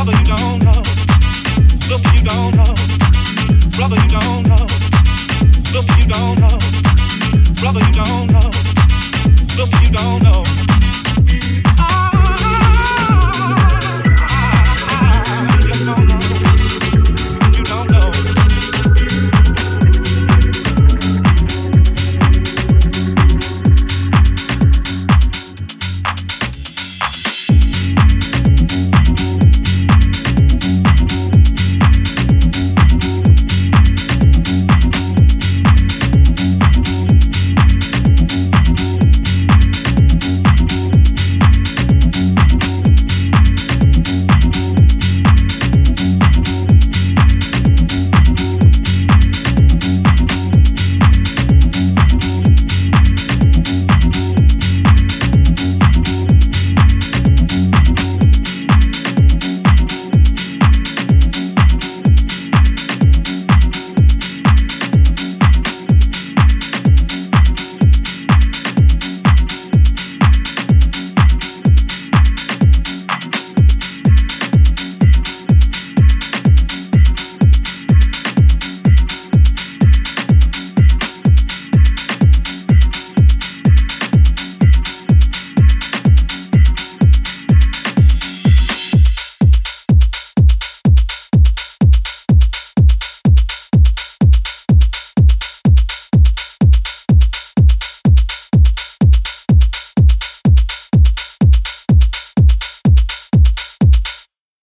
Mother, you know.